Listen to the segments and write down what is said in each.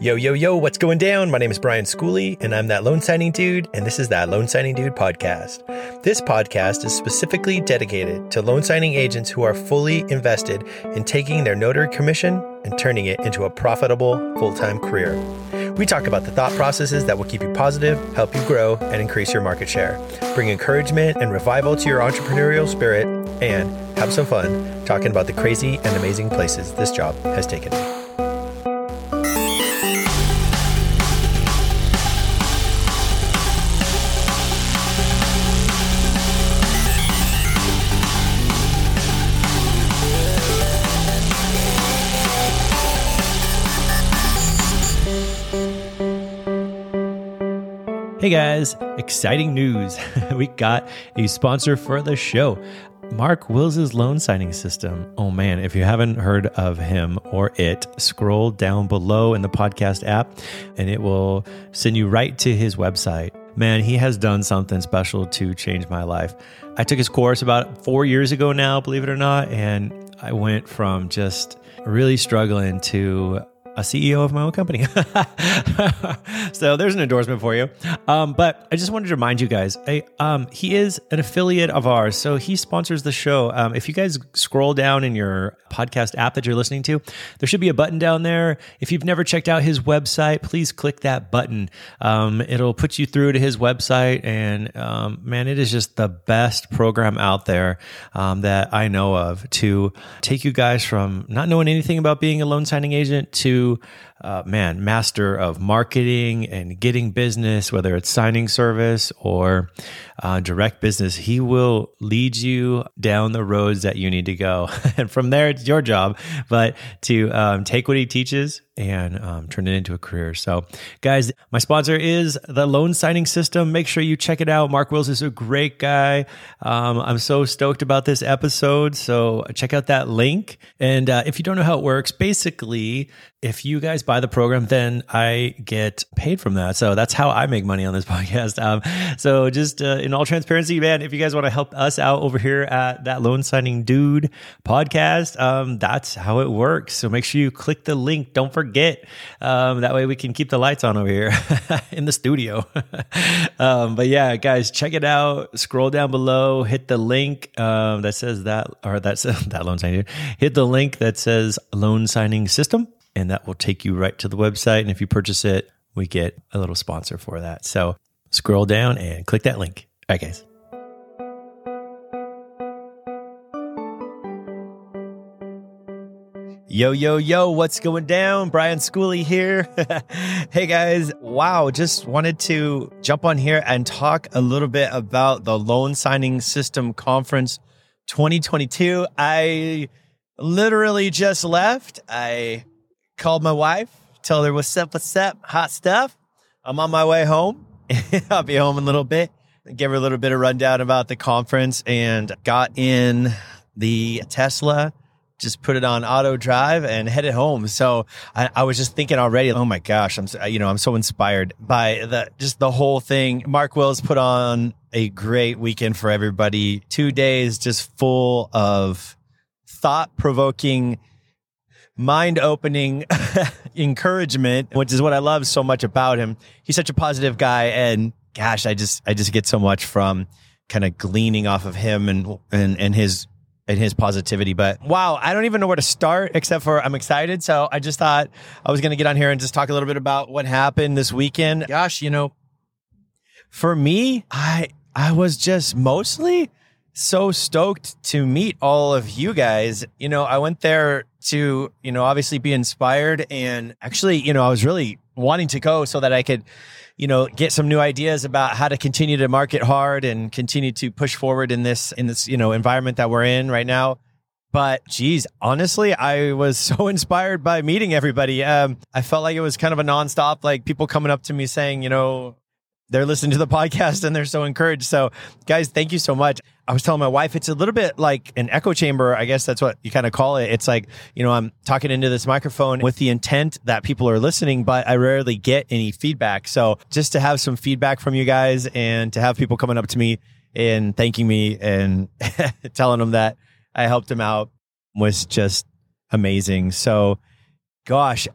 Yo, yo, yo, what's going down? My name is Brian Schooley, and I'm that loan signing dude, and this is that Loan Signing Dude podcast. This podcast is specifically dedicated to loan signing agents who are fully invested in taking their notary commission and turning it into a profitable full time career. We talk about the thought processes that will keep you positive, help you grow, and increase your market share, bring encouragement and revival to your entrepreneurial spirit, and have some fun talking about the crazy and amazing places this job has taken me. Hey guys, exciting news. we got a sponsor for the show. Mark Wills' loan signing system. Oh man, if you haven't heard of him or it, scroll down below in the podcast app and it will send you right to his website. Man, he has done something special to change my life. I took his course about four years ago now, believe it or not, and I went from just really struggling to a CEO of my own company. so there's an endorsement for you. Um, but I just wanted to remind you guys, I, um, he is an affiliate of ours. So he sponsors the show. Um, if you guys scroll down in your podcast app that you're listening to, there should be a button down there. If you've never checked out his website, please click that button. Um, it'll put you through to his website. And um, man, it is just the best program out there um, that I know of to take you guys from not knowing anything about being a loan signing agent to uh, man, master of marketing and getting business, whether it's signing service or uh, direct business, he will lead you down the roads that you need to go. and from there, it's your job, but to um, take what he teaches and um, turn it into a career. So, guys, my sponsor is the loan signing system. Make sure you check it out. Mark Wills is a great guy. Um, I'm so stoked about this episode. So, check out that link. And uh, if you don't know how it works, basically, if you guys buy the program, then I get paid from that. So that's how I make money on this podcast. Um, so just uh, in all transparency, man, if you guys want to help us out over here at that loan signing dude podcast, um, that's how it works. So make sure you click the link. Don't forget. Um, that way we can keep the lights on over here in the studio. Um, but yeah, guys, check it out. Scroll down below, hit the link um, that says that, or that's that loan signing. Dude. Hit the link that says loan signing system and that will take you right to the website. And if you purchase it, we get a little sponsor for that. So scroll down and click that link. All right, guys. Yo, yo, yo, what's going down? Brian Schooley here. hey guys, wow, just wanted to jump on here and talk a little bit about the Loan Signing System Conference 2022. I literally just left. I called my wife, told her what's up, what's up, hot stuff. I'm on my way home. I'll be home in a little bit. Give her a little bit of rundown about the conference and got in the Tesla just put it on auto drive and headed home. So I, I, was just thinking already, oh my gosh, I'm you know I'm so inspired by the just the whole thing. Mark Wills put on a great weekend for everybody. Two days just full of thought provoking, mind opening encouragement, which is what I love so much about him. He's such a positive guy, and gosh, I just I just get so much from kind of gleaning off of him and and and his and his positivity. But wow, I don't even know where to start except for I'm excited. So I just thought I was going to get on here and just talk a little bit about what happened this weekend. Gosh, you know, for me, I I was just mostly so stoked to meet all of you guys. You know, I went there to, you know, obviously be inspired and actually, you know, I was really wanting to go so that I could you know, get some new ideas about how to continue to market hard and continue to push forward in this in this, you know, environment that we're in right now. But geez, honestly, I was so inspired by meeting everybody. Um, I felt like it was kind of a nonstop, like people coming up to me saying, you know, they're listening to the podcast and they're so encouraged. So, guys, thank you so much. I was telling my wife it's a little bit like an echo chamber. I guess that's what you kind of call it. It's like, you know, I'm talking into this microphone with the intent that people are listening, but I rarely get any feedback. So, just to have some feedback from you guys and to have people coming up to me and thanking me and telling them that I helped them out was just amazing. So, gosh,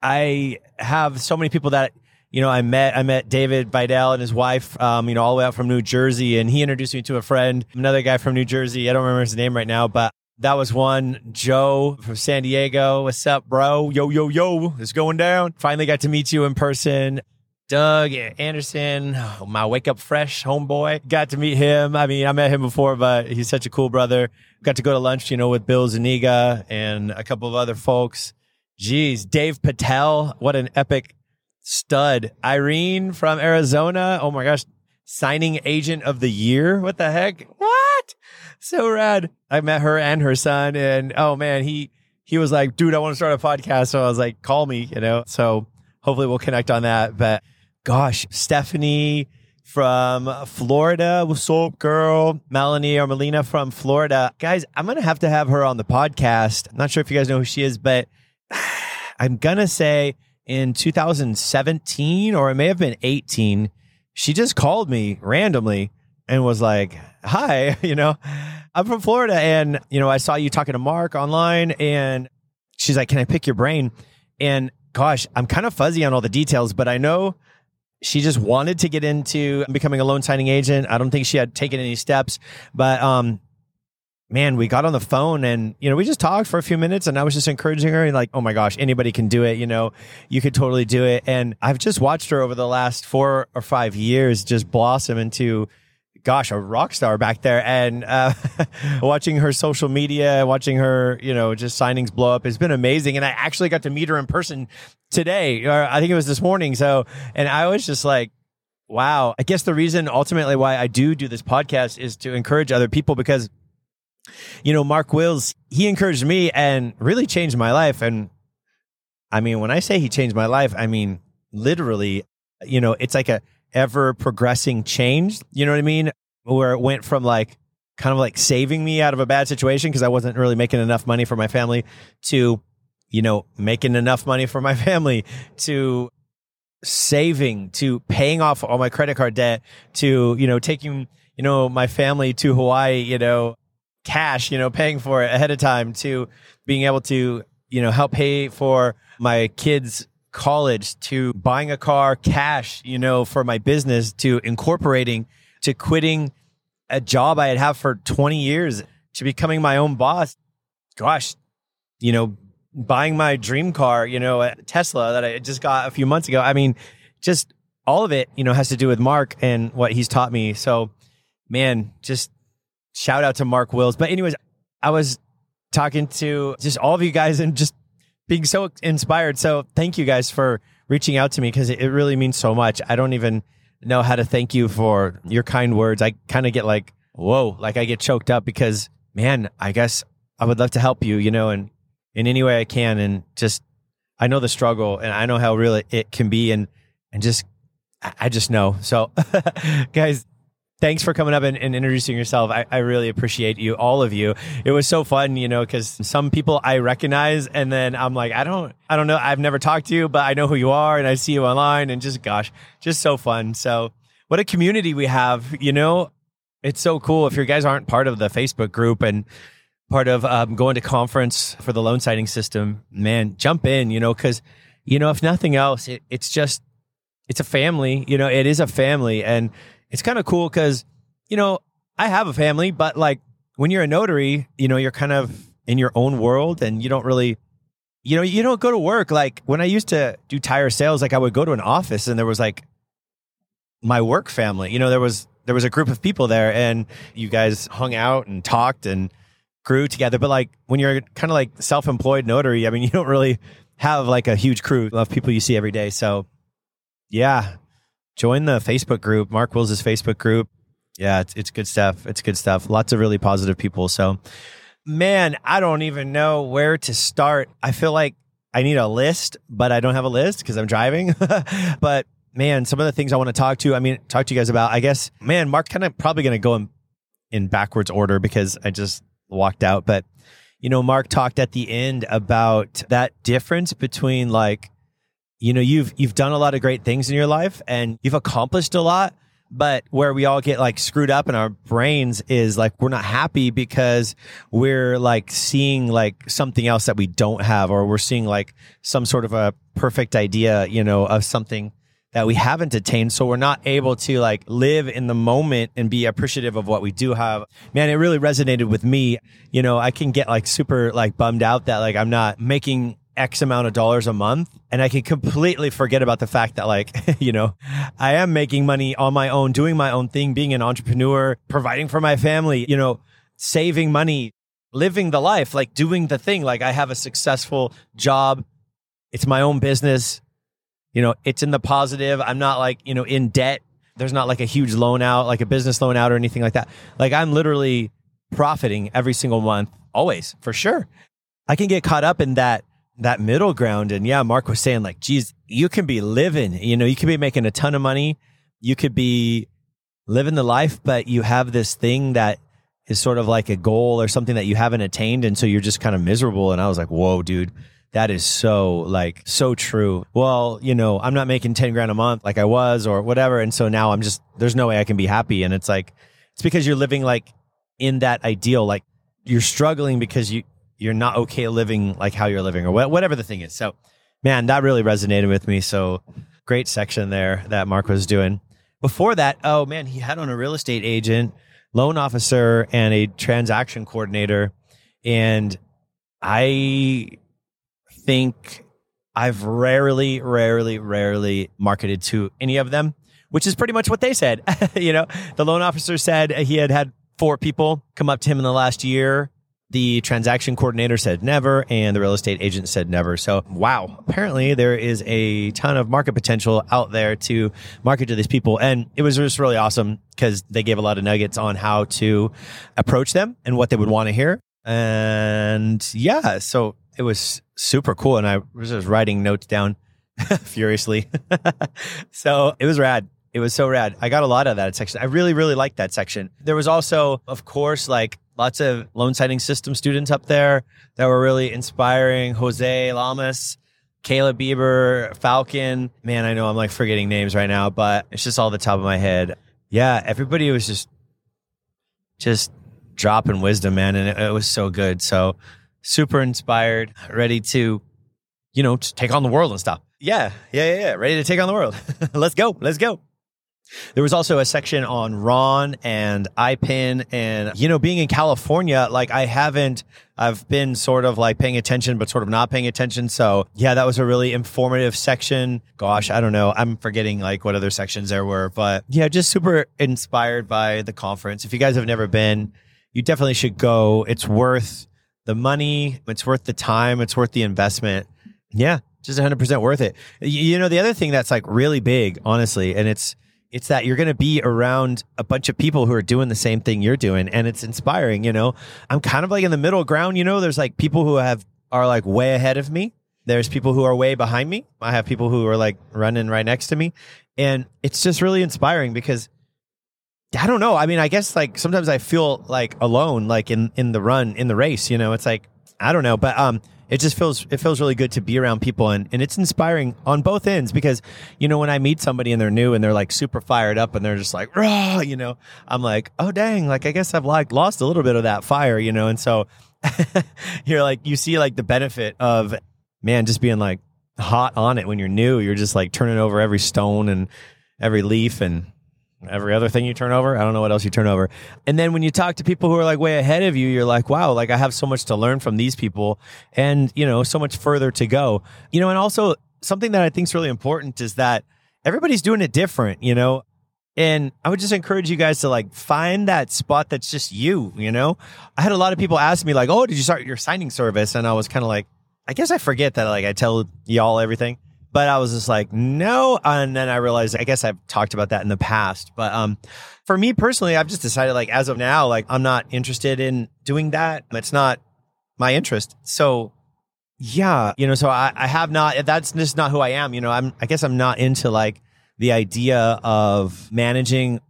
I have so many people that you know, I met I met David Vidal and his wife, um, you know, all the way out from New Jersey, and he introduced me to a friend, another guy from New Jersey. I don't remember his name right now, but that was one. Joe from San Diego. What's up, bro? Yo, yo, yo. It's going down. Finally got to meet you in person. Doug Anderson, my wake up fresh homeboy. Got to meet him. I mean, I met him before, but he's such a cool brother. Got to go to lunch, you know, with Bill Zuniga and a couple of other folks. Jeez, Dave Patel. What an epic stud. Irene from Arizona. Oh my gosh. Signing agent of the year. What the heck? What? So rad. I met her and her son and oh man, he, he was like, dude, I want to start a podcast. So I was like, call me, you know? So hopefully we'll connect on that. But gosh, Stephanie from Florida. What's up, girl? Melanie or Melina from Florida. Guys, I'm to have to have her on the podcast. I'm not sure if you guys know who she is, but I'm to say in 2017 or it may have been 18, she just called me randomly and was like, Hi, you know, I'm from Florida. And, you know, I saw you talking to Mark online and she's like, Can I pick your brain? And gosh, I'm kind of fuzzy on all the details, but I know she just wanted to get into becoming a loan signing agent. I don't think she had taken any steps, but um, man, we got on the phone and, you know, we just talked for a few minutes and I was just encouraging her like, oh my gosh, anybody can do it. You know, you could totally do it. And I've just watched her over the last four or five years just blossom into, gosh, a rock star back there. And uh, watching her social media, watching her, you know, just signings blow up it's been amazing. And I actually got to meet her in person today, or I think it was this morning. So, and I was just like, wow. I guess the reason ultimately why I do do this podcast is to encourage other people because you know, Mark Wills, he encouraged me and really changed my life. And I mean, when I say he changed my life, I mean, literally, you know, it's like a ever progressing change. You know what I mean? Where it went from like kind of like saving me out of a bad situation because I wasn't really making enough money for my family to, you know, making enough money for my family to saving to paying off all my credit card debt to, you know, taking, you know, my family to Hawaii, you know, cash, you know, paying for it ahead of time to being able to, you know, help pay for my kids' college to buying a car cash, you know, for my business to incorporating to quitting a job I had had for 20 years to becoming my own boss. Gosh, you know, buying my dream car, you know, a Tesla that I just got a few months ago. I mean, just all of it, you know, has to do with Mark and what he's taught me. So, man, just shout out to Mark Wills. But anyways, I was talking to just all of you guys and just being so inspired. So thank you guys for reaching out to me because it, really means so much. I don't even know how to thank you for your kind words. I kind of get like, whoa, like I get choked up because man, I guess I would love to help you, you know, and in any way I can. And just, I know the struggle and I know how real it, it can be. And, and just, I just know. So guys, thanks for coming up and, and introducing yourself. I, I, really appreciate you, all of you. It was so fun, you know, because some people I recognize, and then I'm like, I don't, I don't know, I've never talked to you, but I know who you are, and I see you online, and just gosh, just so fun. So, what a community we have, you know. It's so cool. If you guys aren't part of the Facebook group and part of um, going to conference for the loan signing system, man, jump in, you know, because you know, if nothing else, it, it's just it's a family. You know, it is a family, and it's kind of cool because, you know, I have a family, but like when you're a notary, you know, you're kind of in your own world and you don't really, you know, you don't go to work. Like when I used to do tire sales, like I would go to an office and there was like my work family, you know, there was, there was a group of people there and you guys hung out and talked and grew together. But like when you're kind of like self employed notary, I mean, you don't really have like a huge crew of people you see every day. So yeah, join the Facebook group, Mark Wills' Facebook group. Yeah, it's, it's good stuff. It's good stuff. Lots of really positive people. So, man, I don't even know where to start. I feel like I need a list, but I don't have a list because I'm driving. but man, some of the things I want to talk to, I mean, talk to you guys about, I guess, man, Mark kind of probably going to go in, in backwards order because I just walked out. But, you know, Mark talked at the end about that difference between like you know you've you've done a lot of great things in your life and you've accomplished a lot But where we all get like screwed up in our brains is like we're not happy because we're like seeing like something else that we don't have, or we're seeing like some sort of a perfect idea, you know, of something that we haven't attained. So we're not able to like live in the moment and be appreciative of what we do have. Man, it really resonated with me. You know, I can get like super like bummed out that like I'm not making X amount of dollars a month. And I can completely forget about the fact that, like, you know, I am making money on my own, doing my own thing, being an entrepreneur, providing for my family, you know, saving money, living the life, like doing the thing. Like, I have a successful job, it's my own business. You know, it's in the positive. I'm not like, you know, in debt. There's not like a huge loan out, like a business loan out or anything like that. Like, I'm literally profiting every single month, always, for sure. I can get caught up in that that middle ground. And yeah, Mark was saying like, geez, you can be living, you know, you could be making a ton of money. You could be living the life, but you have this thing that is sort of like a goal or something that you haven't attained. And so you're just kind of miserable. And I was like, whoa, dude, that is so like so true. Well, you know, I'm not making 10 grand a month like I was or whatever. And so now I'm just, there's no way I can be happy. And it's like, it's because you're living like in that ideal, like you're struggling because you, you're not okay living like how you're living or whatever the thing is. So, man, that really resonated with me. So, great section there that Mark was doing. Before that, oh man, he had on a real estate agent, loan officer, and a transaction coordinator. And I think I've rarely, rarely, rarely marketed to any of them, which is pretty much what they said. you know, the loan officer said he had had four people come up to him in the last year the transaction coordinator said never, and the real estate agent said never. So, wow, apparently there is a ton of market potential out there to market to these people. And it was just really awesome because they gave a lot of nuggets on how to approach them and what they would want to hear. And yeah, so it was super cool. And I was just writing notes down furiously. so it was rad. It was so rad. I got a lot of that section. I really, really liked that section. There was also, of course, like lots of loan signing system students up there that were really inspiring. Jose Lamas, Caleb Bieber, Falcon. Man, I know I'm like forgetting names right now, but it's just all the top of my head. Yeah, everybody was just just dropping wisdom, man, and it, it was so good. So super inspired, ready to, you know, take on the world and stuff. Yeah, yeah, yeah, yeah. Ready to take on the world. let's go. Let's go. There was also a section on RON and IPEN and, you know, being in California, like I haven't, I've been sort of like paying attention, but sort of not paying attention. So yeah, that was a really informative section. Gosh, I don't know. I'm forgetting like what other sections there were, but yeah, just super inspired by the conference. If you guys have never been, you definitely should go. It's worth the money. It's worth the time. It's worth the investment. Yeah, just 100% worth it. You know, the other thing that's like really big, honestly, and it's, it's that you're going to be around a bunch of people who are doing the same thing you're doing and it's inspiring you know? I'm kind of like in the middle ground you know? There's like people who have are like way ahead of me. There's people who are way behind me. I have people who are like running right next to me. And it's just really inspiring because i don't know. I mean i guess like sometimes i feel like alone like in in the run in the race you know? It's like i don't know. But um it just feels it feels really good to be around people and, and it's inspiring on both ends because you know when I meet somebody and they're new and they're like super fired up and they're just like raw you know I'm like oh dang like I guess I've like lost a little bit of that fire you know and so you're like you see like the benefit of man just being like hot on it when you're new. You're just like turning over every stone and every leaf and every other thing you turn over. I don't know what else you turn over. And then when you talk to people who are like way ahead of you, you're like, wow, like I have so much to learn from these people and, you know, so much further to go. You know, and also something that I think is really important is that everybody's doing it different, you know? And I would just encourage you guys to like find that spot that's just you, you know? I had a lot of people ask me like, "Oh, did you start your signing service?" And I was kind of like, I guess I forget that like I tell y'all everything. But I was just like, no. And then I realized, I guess I've talked about that in the past. But um, for me personally, I've just decided, like, as of now, like, I'm not interested in doing that. It's not my interest. So, yeah, you know, so I, I have not, that's just not who I am. You know, I'm, I guess I'm not into like the idea of managing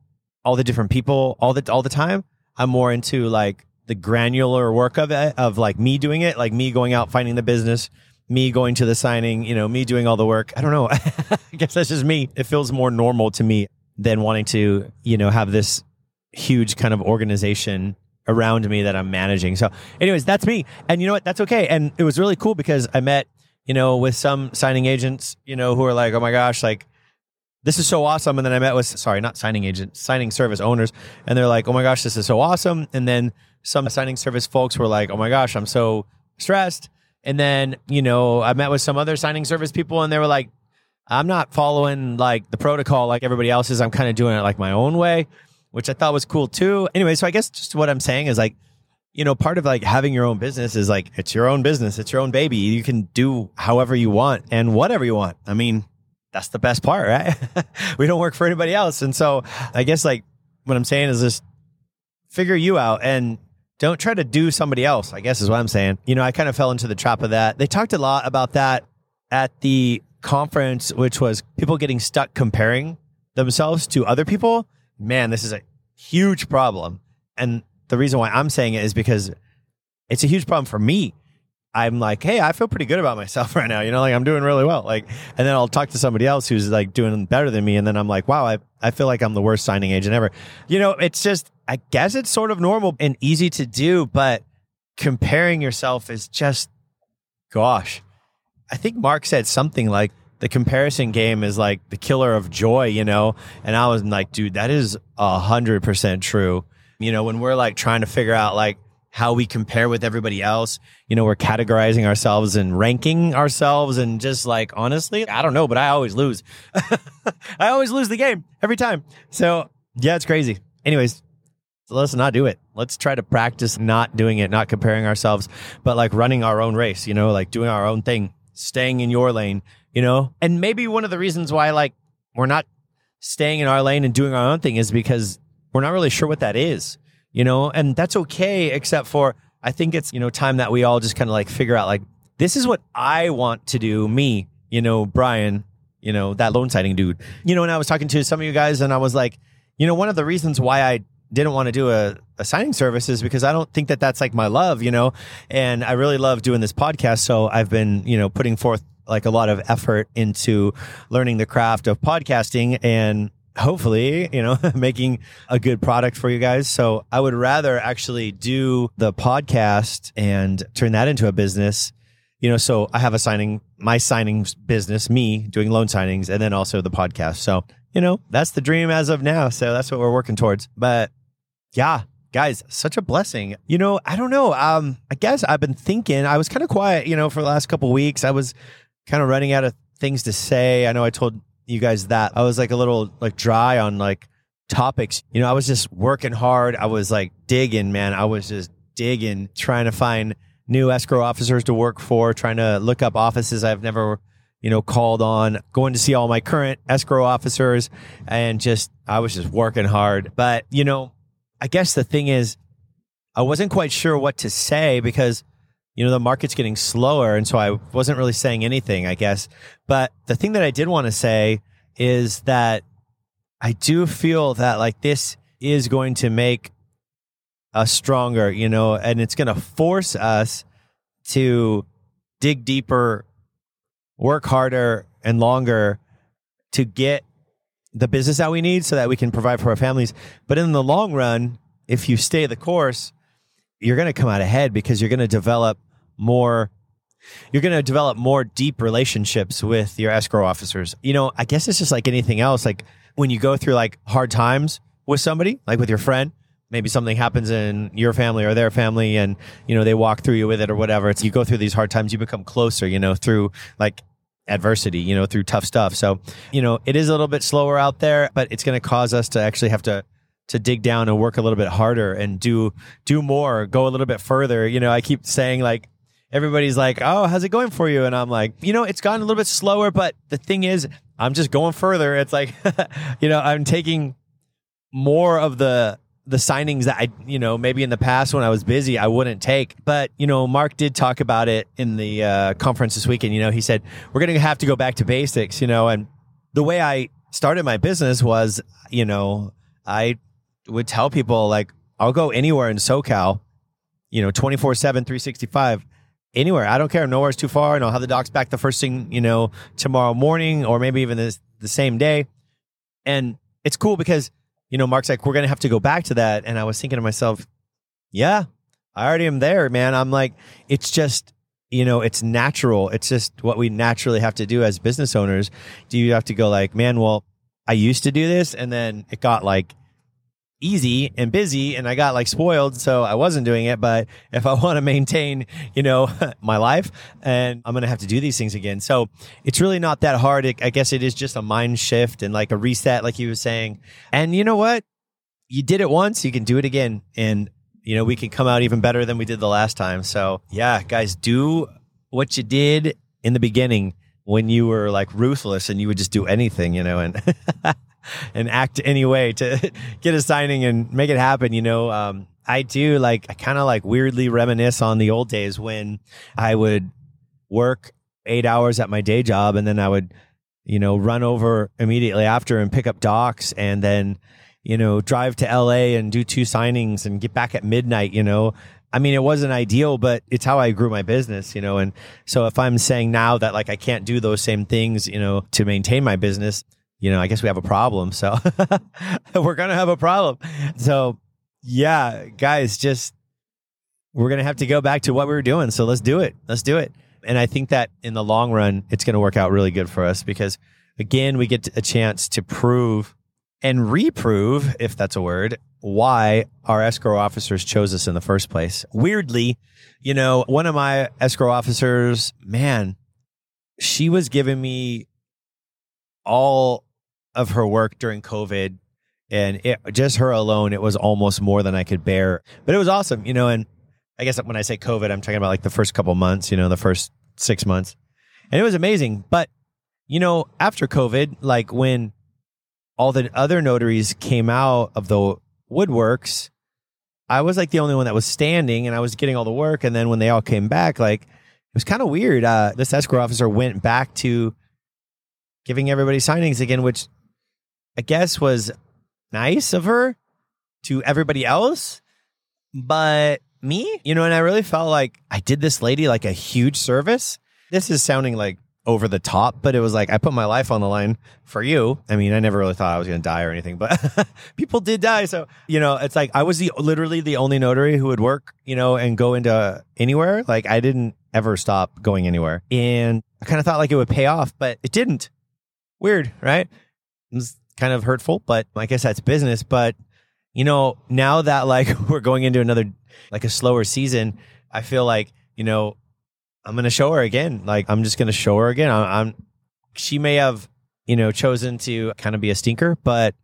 all the different people all the, all the time. I'm more into like the granular work of it, of like me doing it, like me going out finding the business, me going to the signing, you know, me doing all the work. I don't know. I guess that's just me. It feels more normal to me than wanting to, you know, have this huge kind of organization around me that I'm managing. So, anyways, that's me. And you know what? That's okay. And it was really cool because I met, you know, with some signing agents, you know, who are like, oh my gosh, like, this is so awesome. And then I met with, sorry, not signing agents, signing service owners. And they're like, oh my gosh, this is so awesome. And then some signing service folks were like, oh my gosh, I'm so stressed. And then, you know, I met with some other signing service people and they were like, I'm not following like the protocol like everybody else is. I'm kind of doing it like my own way, which I thought was cool too. Anyway, so I guess just what I'm saying is like, you know, part of like having your own business is like, it's your own business, it's your own baby. You can do however you want and whatever you want. I mean, that's the best part, right? we don't work for anybody else. And so I guess like what I'm saying is just figure you out and don't try to do somebody else, I guess is what I'm saying. You know, I kind of fell into the trap of that. They talked a lot about that at the conference, which was people getting stuck comparing themselves to other people. Man, this is a huge problem. And the reason why I'm saying it is because it's a huge problem for me. I'm like, hey, I feel pretty good about myself right now. You know, like I'm doing really well. Like, and then I'll talk to somebody else who's like doing better than me. And then I'm like, wow, I, I feel like I'm the worst signing agent ever. You know, it's just, I guess it's sort of normal and easy to do, but comparing yourself is just, gosh, I think Mark said something like the comparison game is like the killer of joy, you know? And I was like, dude, that is a hundred percent true. You know, when we're like trying to figure out like, how we compare with everybody else. You know, we're categorizing ourselves and ranking ourselves and just like, honestly, I don't know, but I always lose. I always lose the game every time. So yeah, it's crazy. Anyways, let's not do it. Let's try to practice not doing it, not comparing ourselves, but like running our own race, you know, like doing our own thing, staying in your lane, you know? And maybe one of the reasons why like we're not staying in our lane and doing our own thing is because we're not really sure what that is you know, and that's okay, except for I think it's, you know, time that we all just kind of like figure out like, this is what I want to do, me, you know, Brian, you know, that loan signing dude. You know, and I was talking to some of you guys and I was like, you know, one of the reasons why I didn't want to do a, a signing service is because I don't think that that's like my love, you know, and I really love doing this podcast. So I've been, you know, putting forth like a lot of effort into learning the craft of podcasting and hopefully, you know, making a good product for you guys. So I would rather actually do the podcast and turn that into a business. You know, so I have a signing, my signing business, me doing loan signings, and then also the podcast. So, you know, that's the dream as of now. So that's what we're working towards. But yeah, guys, such a blessing. You know, I don't know. Um, I guess I've been thinking, I was kind of quiet, you know, for the last couple weeks. I was kind of running out of things to say. I know I told you guys that. I was like a little like dry on like topics. You know, I was just working hard. I was like digging, man. I was just digging, trying to find new escrow officers to work for, trying to look up offices I've never, you know, called on, going to see all my current escrow officers and just I was just working hard. But, you know, I guess the thing is I wasn't quite sure what to say because you know, the market's getting slower. And so I wasn't really saying anything, I guess. But the thing that I did want to say is that I do feel that like this is going to make us stronger, you know, and it's going to force us to dig deeper, work harder and longer to get the business that we need so that we can provide for our families. But in the long run, if you stay the course, you're going to come out ahead because you're going to develop more you're going to develop more deep relationships with your escrow officers. You know, I guess it's just like anything else. Like when you go through like hard times with somebody, like with your friend, maybe something happens in your family or their family and, you know, they walk through you with it or whatever. It's you go through these hard times, you become closer, you know, through like adversity, you know, through tough stuff. So, you know, it is a little bit slower out there, but it's going to cause us to actually have to to dig down and work a little bit harder and do do more, go a little bit further. You know, I keep saying like everybody's like, "Oh, how's it going for you?" And I'm like, "You know, it's gotten a little bit slower, but the thing is, I'm just going further. It's like, you know, I'm taking more of the the signings that I, you know, maybe in the past when I was busy, I wouldn't take. But, you know, Mark did talk about it in the uh, conference this weekend. You know, he said, we're going to have to go back to basics, you know, and the way I started my business was, you know, I would tell people like I'll go anywhere in SoCal, you know, 24 7, 365, anywhere. I don't care. Nowhere's too far. And I'll have the docs back the first thing, you know, tomorrow morning or maybe even this, the same day. And it's cool because, you know, Mark's like, we're going to have to go back to that. And I was thinking to myself, yeah, I already am there, man. I'm like, it's just, you know, it's natural. It's just what we naturally have to do as business owners. Do you have to go like, man, well, I used to do this and then it got like easy and busy and I got like spoiled. So I wasn't doing it. But if I want to maintain, you know, my life and I'm going to have to do these things again. So it's really not that hard. It, I guess it is just a mind shift and like a reset, like he was saying. And you know what? You did it once, you can do it again. And, you know, we can come out even better than we did the last time. So yeah, guys, do what you did in the beginning when you were like ruthless and you would just do anything, you know, and and act anyway to get a signing and make it happen. You know, um, I do like, I kind of like weirdly reminisce on the old days when I would work eight hours at my day job and then I would, you know, run over immediately after and pick up docs and then, you know, drive to LA and do two signings and get back at midnight, you know. I mean, it wasn't ideal, but it's how I grew my business, you know. And so if I'm saying now that like I can't do those same things, you know, to maintain my business, you know, I guess we have a problem. So we're going to have a problem. So yeah, guys, just we're going to have to go back to what we were doing. So let's do it. Let's do it. And I think that in the long run, it's going to work out really good for us because again, we get a chance to prove and reprove, if that's a word, why our escrow officers chose us in the first place. Weirdly, you know, one of my escrow officers, man, she was giving me all of her work during COVID. And it, just her alone, it was almost more than I could bear. But it was awesome, you know. And I guess when I say COVID, I'm talking about like the first couple months, you know, the first six months. And it was amazing. But, you know, after COVID, like when all the other notaries came out of the woodworks, I was like the only one that was standing and I was getting all the work. And then when they all came back, like it was kind of weird. Uh, this escrow officer went back to giving everybody signings again, which I guess was nice of her to everybody else, but me, you know, and I really felt like I did this lady like a huge service. This is sounding like over the top, but it was like I put my life on the line for you. I mean, I never really thought I was going to die or anything, but people did die. So, you know, it's like I was the literally the only notary who would work, you know, and go into anywhere. Like I didn't ever stop going anywhere. And I kind of thought like it would pay off, but it didn't. Weird, right? It was kind of hurtful, but I guess that's business. But you know, now that like we're going into another like a slower season, I feel like you know I'm gonna show her again. Like I'm just gonna show her again. I'm, I'm she may have you know chosen to kind of be a stinker, but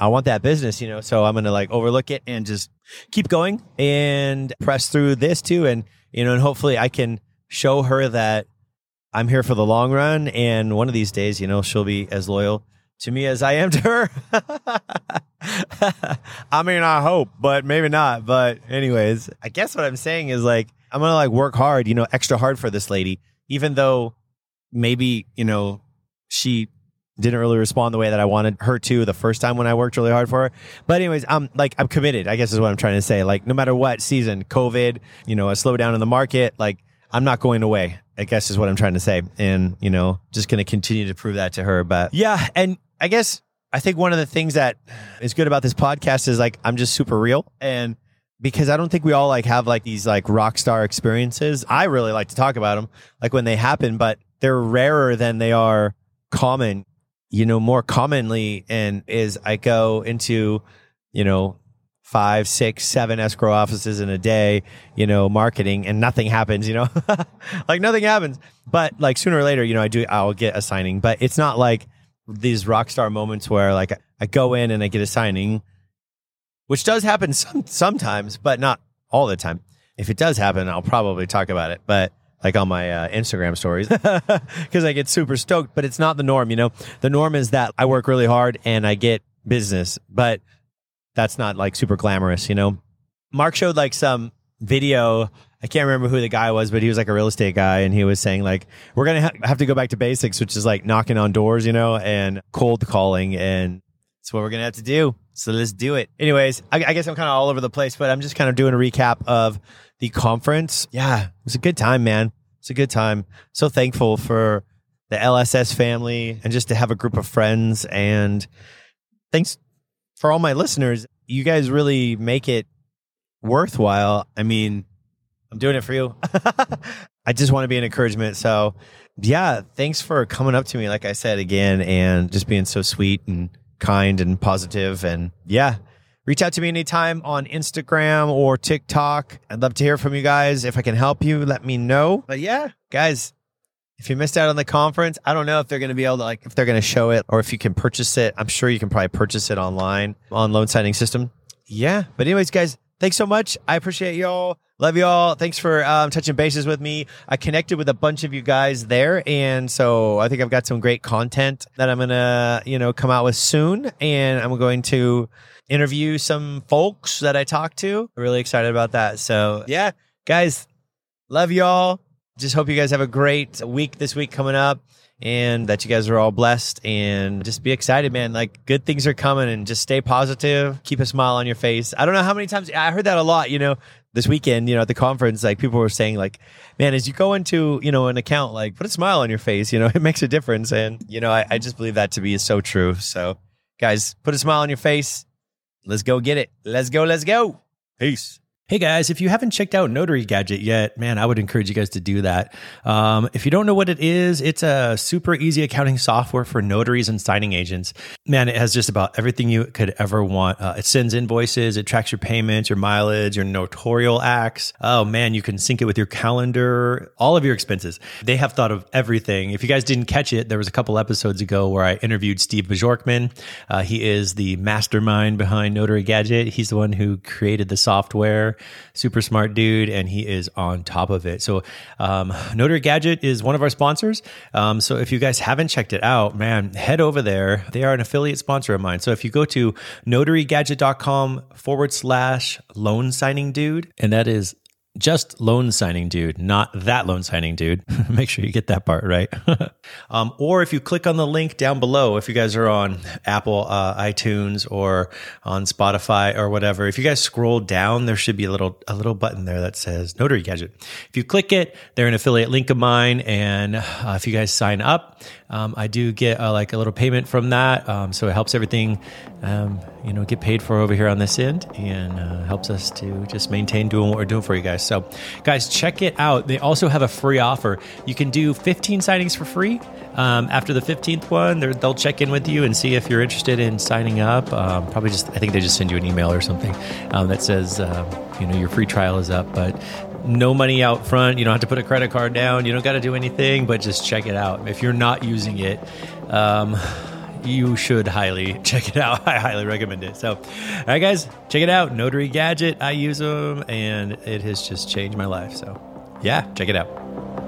I want that business, you know. So I'm gonna like overlook it and just keep going and press through this too, and you know, and hopefully I can show her that I'm here for the long run. And one of these days, you know, she'll be as loyal to me as I am to her. I mean, I hope, but maybe not. But anyways, I guess what I'm saying is like I'm gonna like work hard, you know, extra hard for this lady, even though maybe you know she didn't really respond the way that I wanted her to the first time when I worked really hard for her. But anyways, I'm like I'm committed. I guess is what I'm trying to say. Like no matter what season, COVID, you know, a slowdown in the market, like I'm not going away. I guess is what I'm trying to say. And, you know, just going to continue to prove that to her. But yeah. And I guess I think one of the things that is good about this podcast is like I'm just super real and because I don't think we all like have like these like rock star experiences. I really like to talk about them like when they happen, but they're rarer than they are common. You know, more commonly and is I go into, you know, five, six, seven escrow offices in a day, you know, marketing and nothing happens, you know, like nothing happens. But like sooner or later, you know, I do, I'll get a signing, but it's not like these rock star moments where like I go in and I get a signing, which does happen some, sometimes, but not all the time. If it does happen, I'll probably talk about it, but like on my uh, Instagram stories because I get super stoked, but it's not the norm, you know? The norm is that I work really hard and I get business, but that's not like super glamorous, you know? Mark showed like some video I can't remember who the guy was, but he was like a real estate guy, and he was saying like we're gonna ha- have to go back to basics, which is like knocking on doors, you know, and cold calling, and it's what we're gonna have to do. So let's do it. Anyways, I, I guess I'm kind of all over the place, but I'm just kind of doing a recap of the conference. Yeah, it was a good time, man. It's a good time. So thankful for the LSS family and just to have a group of friends and thanks for all my listeners. You guys really make it worthwhile. I mean, I'm doing it for you. I just want to be an encouragement. So, yeah, thanks for coming up to me, like I said again, and just being so sweet and kind and positive. And yeah, reach out to me anytime on Instagram or TikTok. I'd love to hear from you guys. If I can help you, let me know. But yeah, guys, if you missed out on the conference, I don't know if they're going to be able to like if they're going to show it or if you can purchase it. I'm sure you can probably purchase it online on Loan Signing System. Yeah, but anyways, guys, thanks so much. I appreciate y'all. Love y'all. Thanks for um, touching bases with me. I connected with a bunch of you guys there, and so I think I've got some great content that I'm gonna, you know, come out with soon. And I'm going to interview some folks that I talked to. I'm really excited about that. So yeah, guys, love y'all. Just hope you guys have a great week this week coming up and that you guys are all blessed and just be excited, man. Like good things are coming and just stay positive. Keep a smile on your face. I don't know how many times I heard that a lot, you know, this weekend, you know, at the conference, like people were saying like, man, as you go into, you know, an account, like put a smile on your face, you know, it makes a difference. And, you know, I, I just believe that to be so true. So guys, put a smile on your face. Let's go get it. Let's go. Let's go. Peace. Hey guys, if you haven't checked out Notary Gadget yet, man, I would encourage you guys to do that. Um, if you don't know what it is, it's a super easy accounting software for notaries and signing agents. Man, it has just about everything you could ever want. Uh, it sends invoices, it tracks your payments, your mileage, your notarial acts. Oh man, you can sync it with your calendar, all of your expenses. They have thought of everything. If you guys didn't catch it, there was a couple episodes ago where I interviewed Steve Bajorkman. Uh, he is the mastermind behind Notary Gadget. He's the one who created the software super smart dude, and he is on top of it. So, um, Notary Gadget is one of our sponsors. Um, so, if you guys haven't checked it out, man, head over there. They are an affiliate sponsor of mine. So, if you go to notarygadget.com forward slash loan signing dude, and that is just loan signing dude, not that loan signing dude. Make sure you get that part right. um, or if you click on the link down below, if you guys are on Apple, uh, iTunes, or on Spotify or whatever, if you guys scroll down, there should be a little a little button there that says Notary Gadget. If you click it, they're an affiliate link of mine, and uh, if you guys sign up, um, I do get uh, like a little payment from that, um, so it helps everything, um, you know, get paid for over here on this end, and uh, helps us to just maintain doing what we're doing for you guys. So, guys, check it out. They also have a free offer. You can do 15 signings for free. Um, after the 15th one, they'll check in with you and see if you're interested in signing up. Um, probably just, I think they just send you an email or something um, that says, uh, you know, your free trial is up. But no money out front. You don't have to put a credit card down. You don't got to do anything, but just check it out. If you're not using it, um, you should highly check it out. I highly recommend it. So, all right, guys, check it out. Notary Gadget. I use them, and it has just changed my life. So, yeah, check it out.